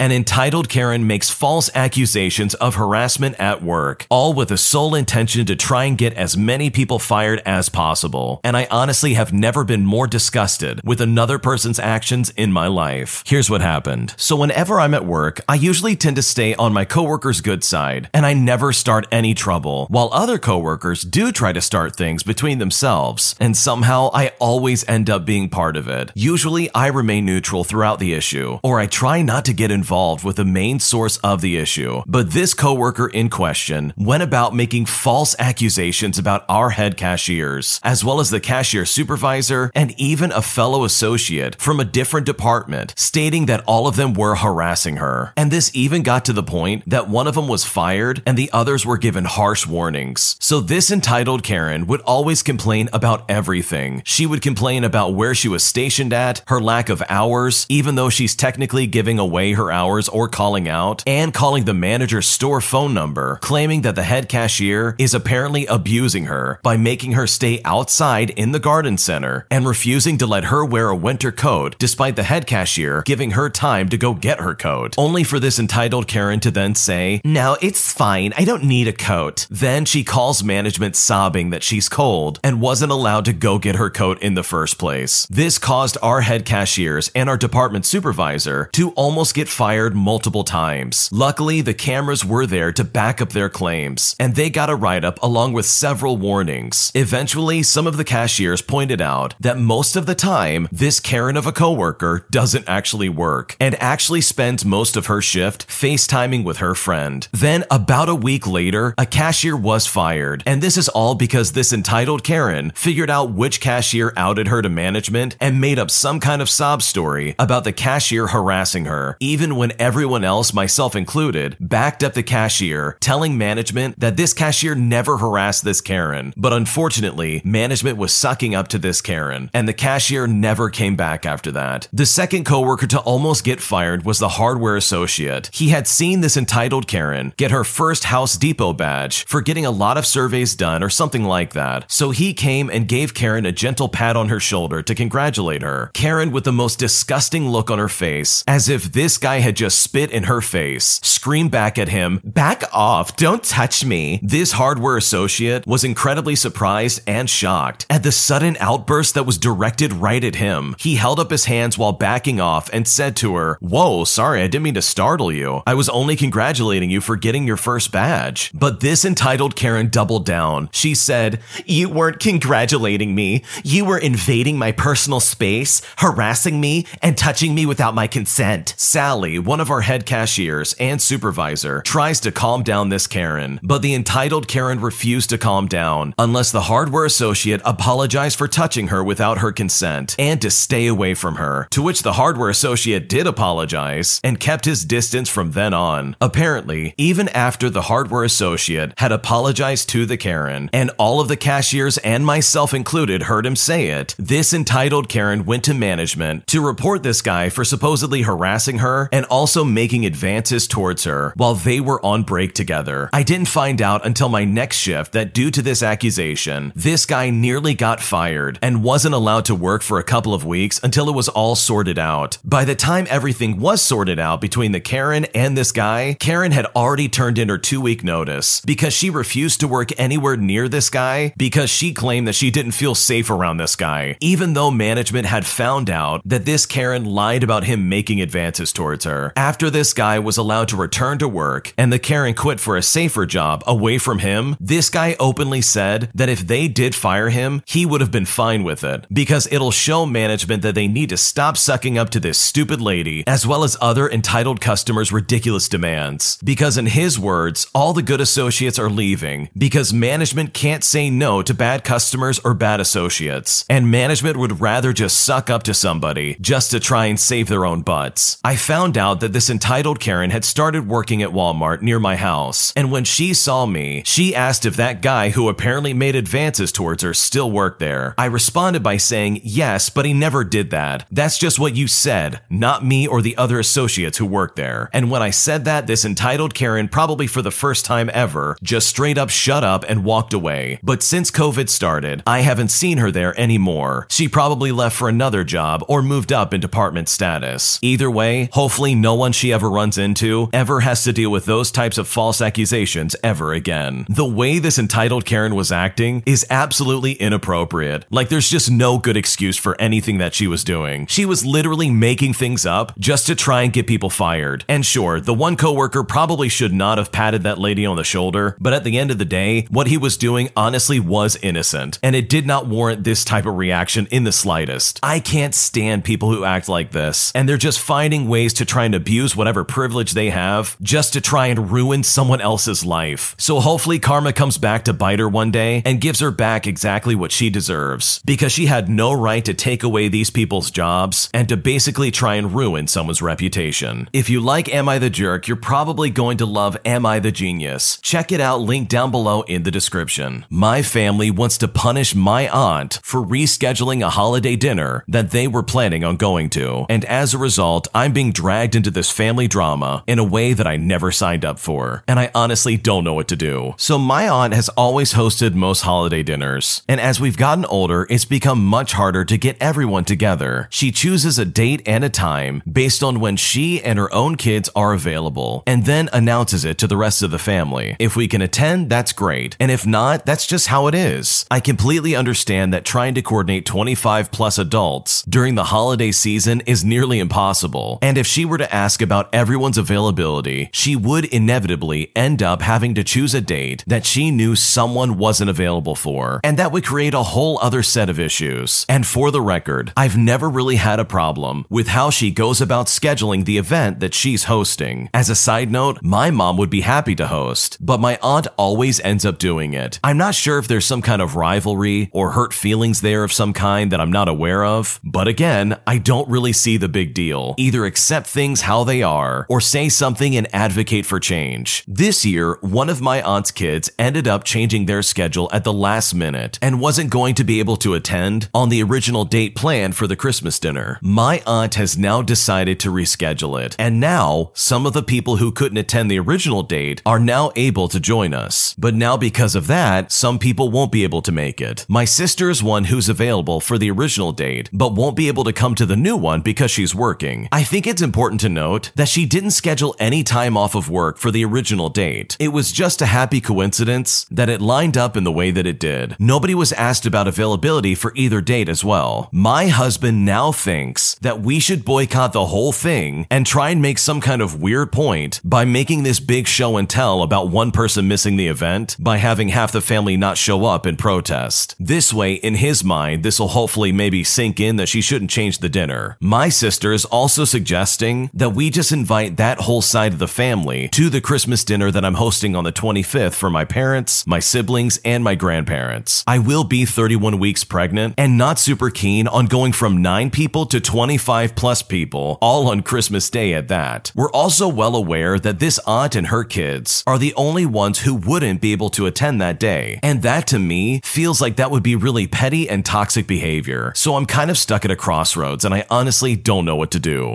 An entitled Karen makes false accusations of harassment at work, all with the sole intention to try and get as many people fired as possible. And I honestly have never been more disgusted with another person's actions in my life. Here's what happened. So whenever I'm at work, I usually tend to stay on my coworker's good side, and I never start any trouble, while other coworkers do try to start things between themselves, and somehow I always end up being part of it. Usually I remain neutral throughout the issue, or I try not to get involved involved with the main source of the issue, but this coworker in question went about making false accusations about our head cashiers, as well as the cashier supervisor and even a fellow associate from a different department, stating that all of them were harassing her. And this even got to the point that one of them was fired and the others were given harsh warnings. So this entitled Karen would always complain about everything. She would complain about where she was stationed at, her lack of hours, even though she's technically giving away her hours or calling out, and calling the manager's store phone number, claiming that the head cashier is apparently abusing her by making her stay outside in the garden center and refusing to let her wear a winter coat despite the head cashier giving her time to go get her coat, only for this entitled Karen to then say, No, it's fine, I don't need a coat. Then she calls management sobbing that she's cold and wasn't allowed to go get her coat in the first place. This caused our head cashiers and our department supervisor to almost get fired multiple times. Luckily, the cameras were there to back up their claims, and they got a write up along with several warnings. Eventually, some of the cashiers pointed out that most of the time, this Karen of a coworker doesn't actually work and actually spends most of her shift FaceTiming with her friend. Then, about a week later, a cashier was fired, and this is all because this entitled Karen figured out which cashier outed her to management and made up some kind of sob story about the cashier harassing her, even when everyone else, myself included, backed up the cashier, telling management that this cashier never harassed this Karen. But unfortunately, management was sucking up to this Karen, and the cashier never came back after that. The second coworker to almost get fired was the hardware associate. He had seen this entitled Karen get her first House Depot badge for getting a lot of surveys done or something like that. So he came and gave Karen a gentle pat on her shoulder to congratulate her. Karen with the most disgusting look on her face, as if this guy had just spit in her face, screamed back at him, Back off, don't touch me. This hardware associate was incredibly surprised and shocked at the sudden outburst that was directed right at him. He held up his hands while backing off and said to her, Whoa, sorry, I didn't mean to startle you. I was only congratulating you for getting your first badge. But this entitled Karen doubled down. She said, You weren't congratulating me. You were invading my personal space, harassing me, and touching me without my consent. Sally, one of our head cashiers and supervisor, tries to calm down this Karen, but the entitled Karen refused to calm down unless the hardware associate apologized for touching her without her consent and to stay away from her. To which the hardware associate did apologize and kept his distance from then on. Apparently, even after the hardware associate had apologized to the Karen, and all of the cashiers and myself included heard him say it, this entitled Karen went to management to report this guy for supposedly harassing her and also making advances towards her while they were on break together. I didn't find out until my next shift that due to this accusation, this guy nearly got fired and wasn't allowed to work for a couple of weeks until it was all sorted out. By the time everything was sorted out between the Karen and this guy, Karen had already turned in her two week notice because she refused to work anywhere near this guy because she claimed that she didn't feel safe around this guy, even though management had found out that this Karen lied about him making advances towards her. After this guy was allowed to return to work and the Karen quit for a safer job away from him, this guy openly said that if they did fire him, he would have been fine with it because it'll show management that they need to stop sucking up to this stupid lady as well as other entitled customers' ridiculous demands. Because in his words, all the good associates are leaving because management can't say no to bad customers or bad associates, and management would rather just suck up to somebody just to try and save their own butts. I found out that this entitled Karen had started working at Walmart near my house, and when she saw me, she asked if that guy who apparently made advances towards her still worked there. I responded by saying yes, but he never did that. That's just what you said, not me or the other associates who work there. And when I said that, this entitled Karen, probably for the first time ever, just straight up shut up and walked away. But since COVID started, I haven't seen her there anymore. She probably left for another job or moved up in department status. Either way, hopefully no one she ever runs into ever has to deal with those types of false accusations ever again. The way this entitled Karen was acting is absolutely inappropriate. Like there's just no good excuse for anything that she was doing. She was literally making things up just to try and get people fired. And sure, the one coworker probably should not have patted that lady on the shoulder, but at the end of the day, what he was doing honestly was innocent, and it did not warrant this type of reaction in the slightest. I can't stand people who act like this, and they're just finding ways to try and abuse whatever privilege they have just to try and ruin someone else's life. So hopefully karma comes back to bite her one day and gives her back exactly what she deserves, because she had no right to take away these people's jobs and to basically try and ruin someone's reputation. If you like Am I the Jerk, you're probably going to love Am I the Genius. Check it out, link down below in the description. My family wants to punish my aunt for rescheduling a holiday dinner that they were planning on going to, and as a result, I'm being dragged into this family drama in a way that I never signed up for, and I honestly don't know what to do. So my aunt has always hosted most holiday dinners, and as we've gotten older, it's become much harder to get everyone together. She chooses a date and a time based on when she and her own kids are available, and then announces it to the rest of the family. If we can attend, that's great, and if not, that's just how it is. I completely understand that trying to coordinate 25 plus adults during the holiday season is nearly impossible, and if she were to ask about everyone's availability, she would inevitably end up having to choose a date that she knew someone wasn't available for, and that would create a whole other set of issues. And for the record, I've never really had a problem with how she goes about scheduling the event that she's hosting. As a side note, my mom would be happy to host, but my aunt always ends up doing it. I'm not sure if there's some kind of rivalry or hurt feelings there of some kind that I'm not aware of, but again, I don't really see the big deal. Either accept things how they are or say something and advocate for change. This year, one of my aunt's kids ended up changing their schedule at the last minute and wasn't going to be able to attend on the original date planned for the Christmas dinner. My aunt has now decided to reschedule it, and now some of the people who couldn't attend the original date are now able to join us. But now, because of that, some people won't be able to make it. My sister is one who's available for the original date, but won't be able to come to the new one because she's working. I think it's important to note that she didn't schedule any time off of work for the original date. It was just a happy coincidence that it lined up in the way that it did. Nobody was asked about availability for either date as well. My husband now thinks that we should boycott the whole thing and try and make some kind of weird point by making this big show and tell about one person missing the event by having half the family not show up in protest. This way, in his mind, this will hopefully maybe sink in that she shouldn't change the dinner. My sister is also suggesting that we just invite that whole side of the family to the Christmas dinner that I'm hosting on the 25th for my parents, my siblings, and my grandparents. I will be 31 weeks pregnant and not super keen on going from 9 people to 25 plus people, all on Christmas Day at that. We're also well aware that this aunt and her kids are the only ones who wouldn't be able to attend that day. And that to me feels like that would be really petty and toxic behavior. So I'm kind of stuck at a crossroads and I honestly don't know what to do.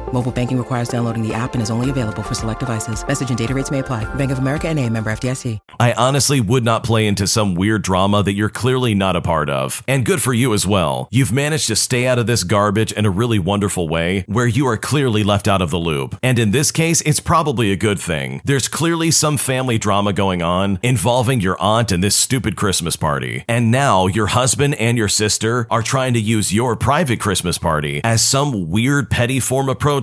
Mobile banking requires downloading the app and is only available for select devices. Message and data rates may apply. Bank of America and a member FDIC. I honestly would not play into some weird drama that you're clearly not a part of. And good for you as well. You've managed to stay out of this garbage in a really wonderful way where you are clearly left out of the loop. And in this case, it's probably a good thing. There's clearly some family drama going on involving your aunt and this stupid Christmas party. And now your husband and your sister are trying to use your private Christmas party as some weird petty form of protest,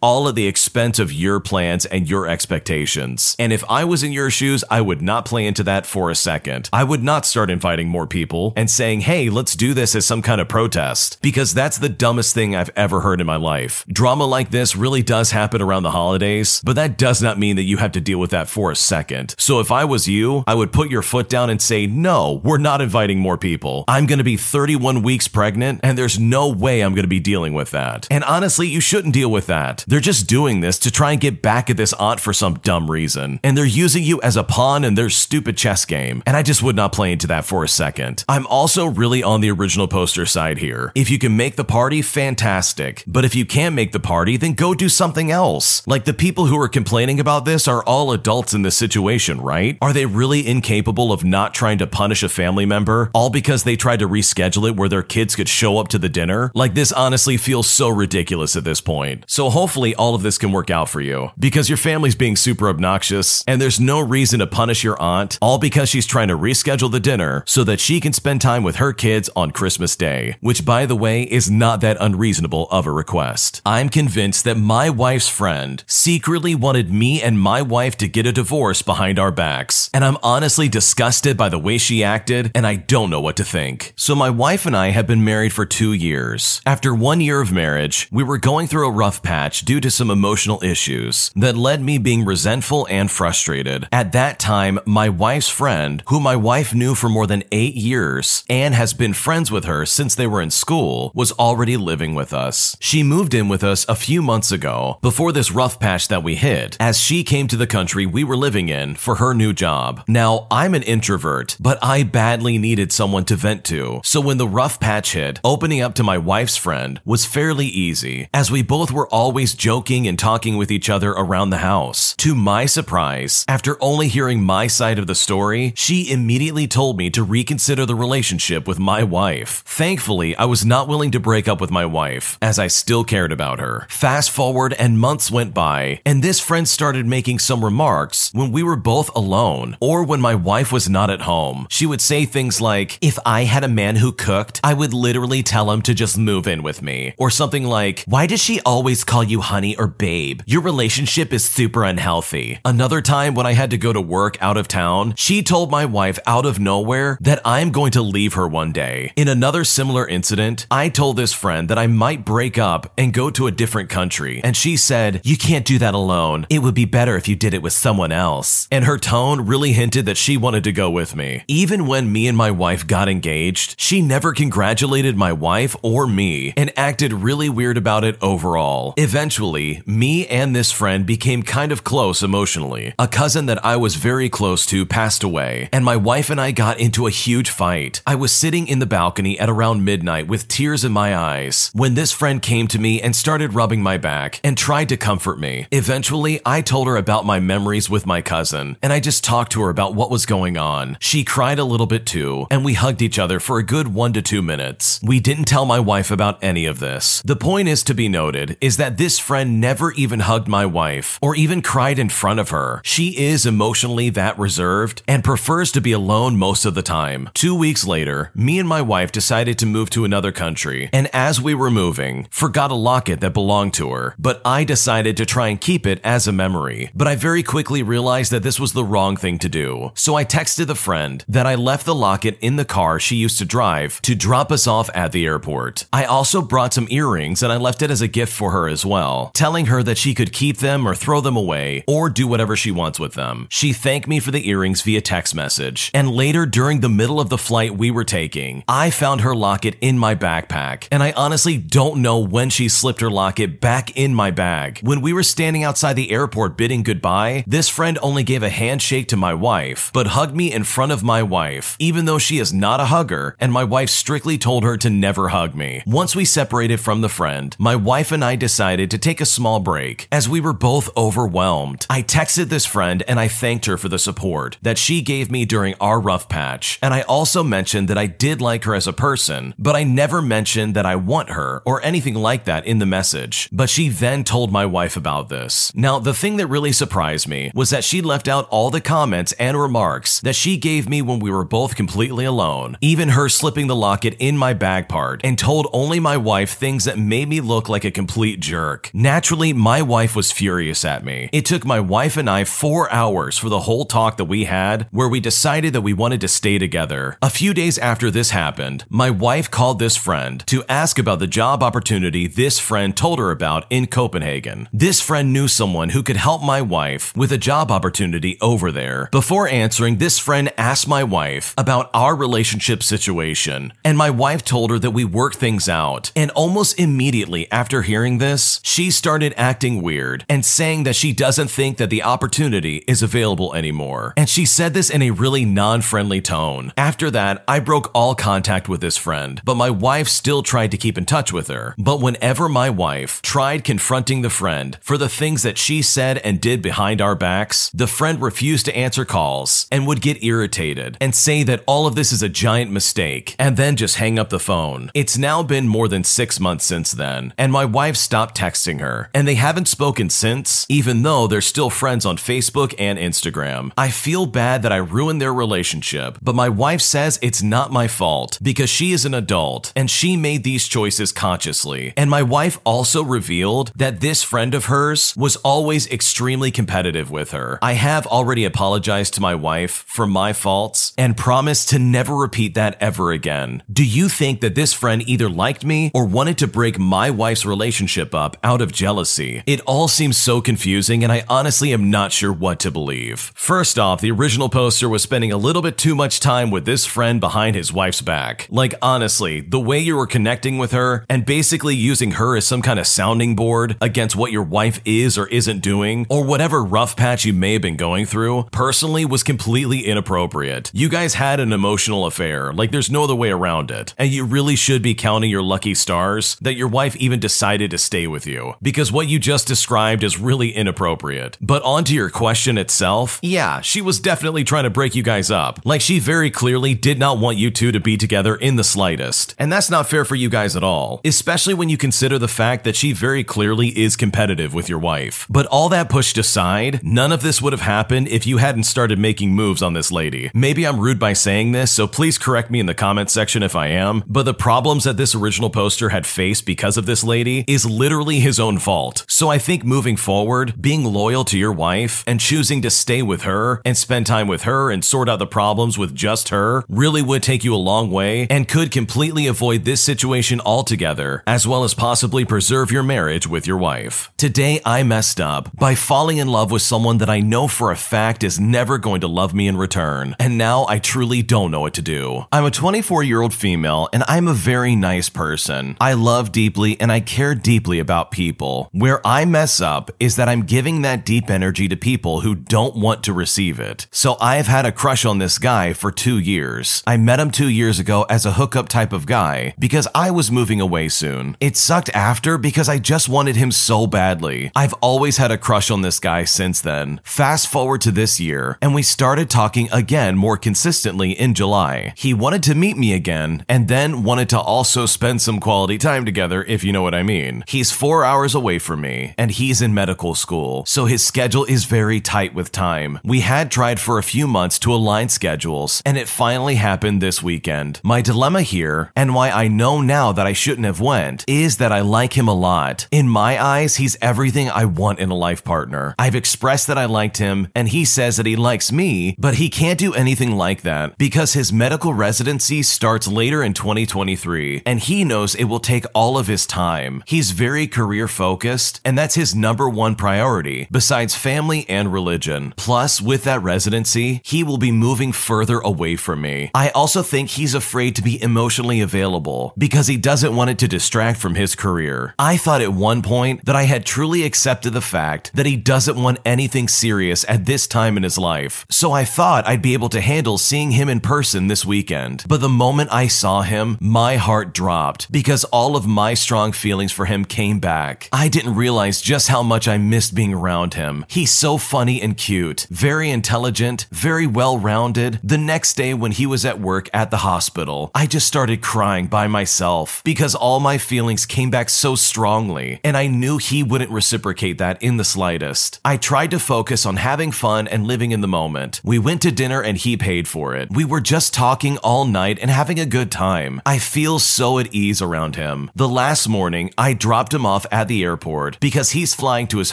all at the expense of your plans and your expectations. And if I was in your shoes, I would not play into that for a second. I would not start inviting more people and saying, hey, let's do this as some kind of protest, because that's the dumbest thing I've ever heard in my life. Drama like this really does happen around the holidays, but that does not mean that you have to deal with that for a second. So if I was you, I would put your foot down and say, no, we're not inviting more people. I'm going to be 31 weeks pregnant, and there's no way I'm going to be dealing with that. And honestly, you shouldn't deal with that. They're just doing this to try and get back at this aunt for some dumb reason. And they're using you as a pawn in their stupid chess game. And I just would not play into that for a second. I'm also really on the original poster side here. If you can make the party, fantastic. But if you can't make the party, then go do something else. Like the people who are complaining about this are all adults in this situation, right? Are they really incapable of not trying to punish a family member all because they tried to reschedule it where their kids could show up to the dinner? Like this honestly feels so ridiculous at this point. So hopefully all of this can work out for you because your family's being super obnoxious and there's no reason to punish your aunt all because she's trying to reschedule the dinner so that she can spend time with her kids on Christmas Day, which by the way is not that unreasonable of a request. I'm convinced that my wife's friend secretly wanted me and my wife to get a divorce behind our backs, and I'm honestly disgusted by the way she acted and I don't know what to think. So my wife and I have been married for 2 years. After 1 year of marriage, we were going through a rough patch due to some emotional issues that led me being resentful and frustrated. At that time, my wife's friend, who my wife knew for more than eight years and has been friends with her since they were in school, was already living with us. She moved in with us a few months ago, before this rough patch that we hit, as she came to the country we were living in for her new job. Now, I'm an introvert, but I badly needed someone to vent to, so when the rough patch hit, opening up to my wife's friend was fairly easy, as we both were always joking and talking with each other around the house. To my surprise, after only hearing my side of the story, she immediately told me to reconsider the relationship with my wife. Thankfully, I was not willing to break up with my wife, as I still cared about her. Fast forward, and months went by, and this friend started making some remarks when we were both alone, or when my wife was not at home. She would say things like, If I had a man who cooked, I would literally tell him to just move in with me. Or something like, Why does she always call you honey or babe? Your relationship is super unhealthy. Another time when I had to go to work out of town, she told my wife out of nowhere that I'm going to leave her one day. In another similar incident, I told this friend that I might break up and go to a different country, and she said, You can't do that alone. It would be better if you did it with someone else. And her tone really hinted that she wanted to go with me. Even when me and my wife got engaged, she never congratulated my wife or me and acted really weird about it overall. Eventually, me and this friend became kind of close emotionally. A cousin that I was very close to passed away, and my wife and I got into a huge fight. I was sitting in the balcony at around midnight with tears in my eyes when this friend came to me and started rubbing my back and tried to comfort me. Eventually, I told her about my memories with my cousin, and I just talked to her about what was going on. She cried a little bit too, and we hugged each other for a good one to two minutes. We didn't tell my wife about any of this. The point is to be noted is that this friend never even hugged my wife or even cried in front of her. She is emotionally that reserved and prefers to be alone most of the time. Two weeks later, me and my wife decided to move to another country, and as we were moving, forgot a locket that belonged to her, but I decided to try and keep it as a memory. But I very quickly realized that this was the wrong thing to do. So I texted the friend that I left the locket in the car she used to drive to drop us off at the airport. I also brought some earrings and I left it as a gift for her as well, telling her that she could keep them or throw them away or do whatever she wants with them. She thanked me for the earrings via text message, and later during the middle of the flight we were taking, I found her locket in my backpack, and I honestly don't know when she slipped her locket back in my bag. When we were standing outside the airport bidding goodbye, this friend only gave a handshake to my wife, but hugged me in front of my wife, even though she is not a hugger, and my wife strictly told her to never hug me. Once we separated from the friend, my wife and I decided to take a small break as we were both overwhelmed. I texted this friend and I thanked her for the support that she gave me during our rough patch. And I also mentioned that I did like her as a person, but I never mentioned that I want her or anything like that in the message. But she then told my wife about this. Now, the thing that really surprised me was that she left out all the comments and remarks that she gave me when we were both completely alone, even her slipping the locket in my bag part, and told only my wife things that made me look like a complete jerk. Naturally, my wife was furious at me. It took my wife and I four hours for the whole talk that we had, where we decided that we wanted to stay together. A few days after this happened, my wife called this friend to ask about the job opportunity this friend told her about in Copenhagen. This friend knew someone who could help my wife with a job opportunity over there. Before answering, this friend asked my wife about our relationship situation, and my wife told her that we worked things out. And almost immediately after hearing this, she started acting weird and saying that she doesn't think that the opportunity is available anymore. And she said this in a really non friendly tone. After that, I broke all contact with this friend, but my wife still tried to keep in touch with her. But whenever my wife tried confronting the friend for the things that she said and did behind our backs, the friend refused to answer calls and would get irritated and say that all of this is a giant mistake and then just hang up the phone. It's now been more than six months since then, and my wife stopped texting her, and they haven't spoken since, even though they're still friends on Facebook and Instagram. I feel bad that I ruined their relationship, but my wife says it's not my fault because she is an adult and she made these choices consciously. And my wife also revealed that this friend of hers was always extremely competitive with her. I have already apologized to my wife for my faults and promised to never repeat that ever again. Do you think that this friend either liked me or wanted to break my wife's relationship up out of jealousy? It all seems so confusing and I honestly am not sure what to believe. First off, the original poster was spending a little bit too much time with this friend behind his wife's back. Like honestly, the way you were connecting with her and basically using her as some kind of sounding board against what your wife is or isn't doing, or whatever rough patch you may have been going through, personally was completely inappropriate. You guys had an emotional affair, like there's no other way around it. And you really should be counting your lucky stars that your wife even decided to stay with you, because what you just described is really inappropriate. But onto your question itself, yeah, she was definitely trying to break you guys up. Like she very clearly did not want you two to be together in the slightest. And that's not fair for you guys at all, especially when you consider the fact that she very clearly is competitive with your wife. But all that pushed aside, none of this would have happened if you hadn't started making moves on this lady. Maybe I'm rude by saying this, so please correct me in the comment section if I am, but the problems that this original poster had faced because of this lady is literally his own fault. So I think moving forward, being loyal to your wife and choosing to stay with her and spend time with her and sort out the problems with just her really would take you a long way and could completely avoid this situation altogether, as well as possibly preserve your marriage with your wife. Today, I messed up by falling in love with someone that I know for a fact is never going to love me in return, and now I truly don't know what to do. I'm a 24 year old female, and I'm a very nice person. I love deeply and I care deeply about people. Where I mess up is that I'm giving that deep energy to people who don't want to receive it. So I've had a crush on this guy for two years. I met him two years ago as a hookup type of guy because I was moving away soon. It sucked after because I just wanted him so badly. I've always had a crush on this guy since then. Fast forward to this year, and we started talking again more consistently in July. He wanted to meet me again, and then wanted to also spend some quality time together, if you know what I mean. He's four hours away from me, and he's in medical school, so his schedule is very tight with time. We had tried for a few months to align schedules, and it finally happened this weekend. My dilemma here, and why I know now that I shouldn't have went, is that I like him a lot. In my eyes, he's everything I want in a life partner. I've expressed that I liked him, and he says that he likes me, but he can't do anything like that because his medical residency starts later in 2023, and he knows it will take all of his time. He's very career focused, and that's his number one priority, besides family and religion. Plus, with that residency, he will be moving further away from me. I also think he's afraid to be emotionally available because he doesn't want it to distract from his career. I thought at one point that I had truly accepted the fact that he doesn't want anything serious at this time in his life, so I thought I'd be able to handle seeing him in person this weekend. But the moment I saw him, my heart dropped because all of my strong feelings for him came back. I didn't realize just how much I missed being around him. He's so funny and cute, very intelligent, very well rounded. The next day, when he was at work at the hospital, I just started crying by myself because all my feelings came back so strongly, and I knew he wouldn't reciprocate that in the slightest. I tried to focus on having fun and living in the moment. We went to dinner and he paid for it. We were just talking all night and having a good time. I feel so at ease around him. The last morning, I dropped him off at the airport because he's flying to his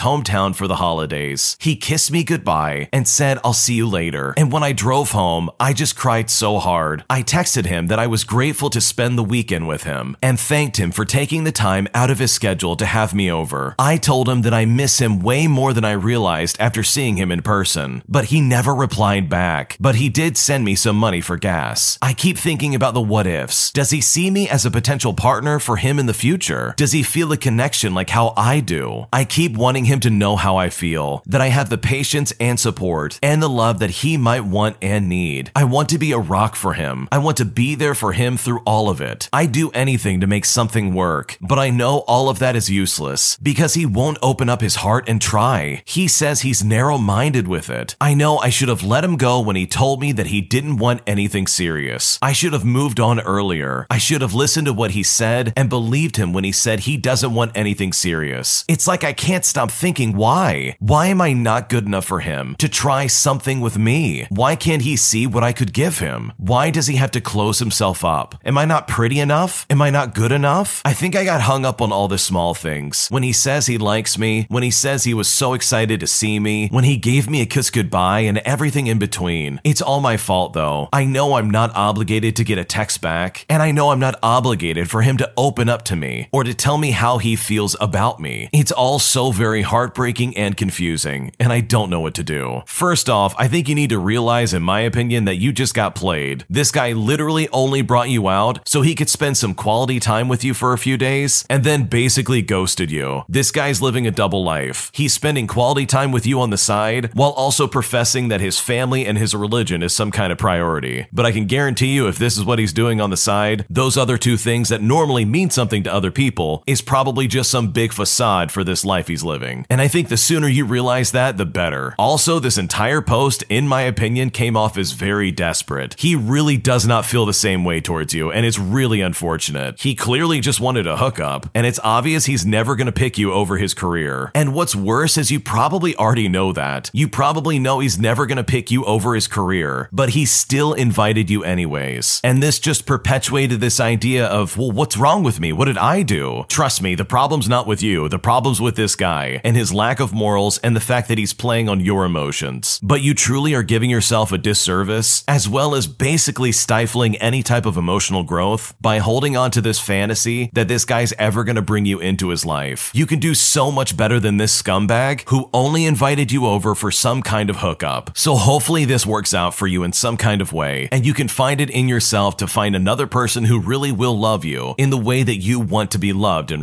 hometown for the holidays. He kissed me goodbye and said, I'll see you later. And when I drove home, I just cried so hard. I texted him that I was grateful to spend the weekend with him and thanked him for taking the time out of his schedule to have me over. I told him that I miss him way more than I realized after seeing him in person, but he never replied back. But he did send me some money for gas. I keep thinking about the what ifs. Does he see me as a potential partner for him in the future? Does he feel a connection like how I do? I keep wanting him to know how I feel, that I have the patience and support and the love that he might want and need. I want to be a rock for him. I want to be there for him through all of it. I do anything to make something work, but I know all of that is useless because he won't open up his heart and try. He says he's narrow minded with it. I know I should have let him go when he told me that he didn't want anything serious. I should have moved on earlier. I should have listened to what he said and believed him when he said he doesn't want anything serious. It's like I can't stop thinking why? Why am I not good enough for him to try something with me? Why can't he see what I could give him? Why does he have to close himself up? Am I not pretty enough? Am I not good enough? I think I got hung up on all the small things. When he says he likes me, when he says he was so excited to see me, when he gave me a kiss goodbye and everything in between. It's all my fault though. I know I'm not obligated to get a text back, and I know I'm not obligated for him to open up to me or to tell me how he feels about me. It's all so very heartbreaking and confusing, and I don't know what to do. First off, I think you need to realize, in my opinion, that you just got played. This guy literally only brought you out so he could spend some quality time with you for a few days and then basically ghosted you. This guy's living a double life. He's spending quality time with you on the side while also professing that his family and his religion is some kind of priority. But I can guarantee you, if this is what he's doing on the side, those other two things that normally mean something to other people is probably just some big facade for this life he's living. And I think the sooner you realize that, the better. Also, this entire post, in my opinion, came off as very desperate. He really does not feel the same way towards you, and it's really unfortunate. He clearly just wanted a hookup, and it's obvious he's never gonna pick you over his career. And what's worse is you probably already know that. You probably know he's never gonna pick you over his career, but he still invited you anyways. And this just perpetuated this idea of, well, what's wrong with me? What did I do? Trust me, the problem's not with you. The problem's with this guy and his lack of morals and the fact that he's playing on your emotions. But you truly are giving yourself a disservice, as well as basically stifling any type of emotional growth by holding on to this fantasy that this guy's ever gonna bring you into his life. You can do so much better than this scumbag who only invited you over for some kind of hookup. So hopefully this works out for you in some kind of way, and you can find it in yourself to find another person who really will love you in the way that you want to be loved in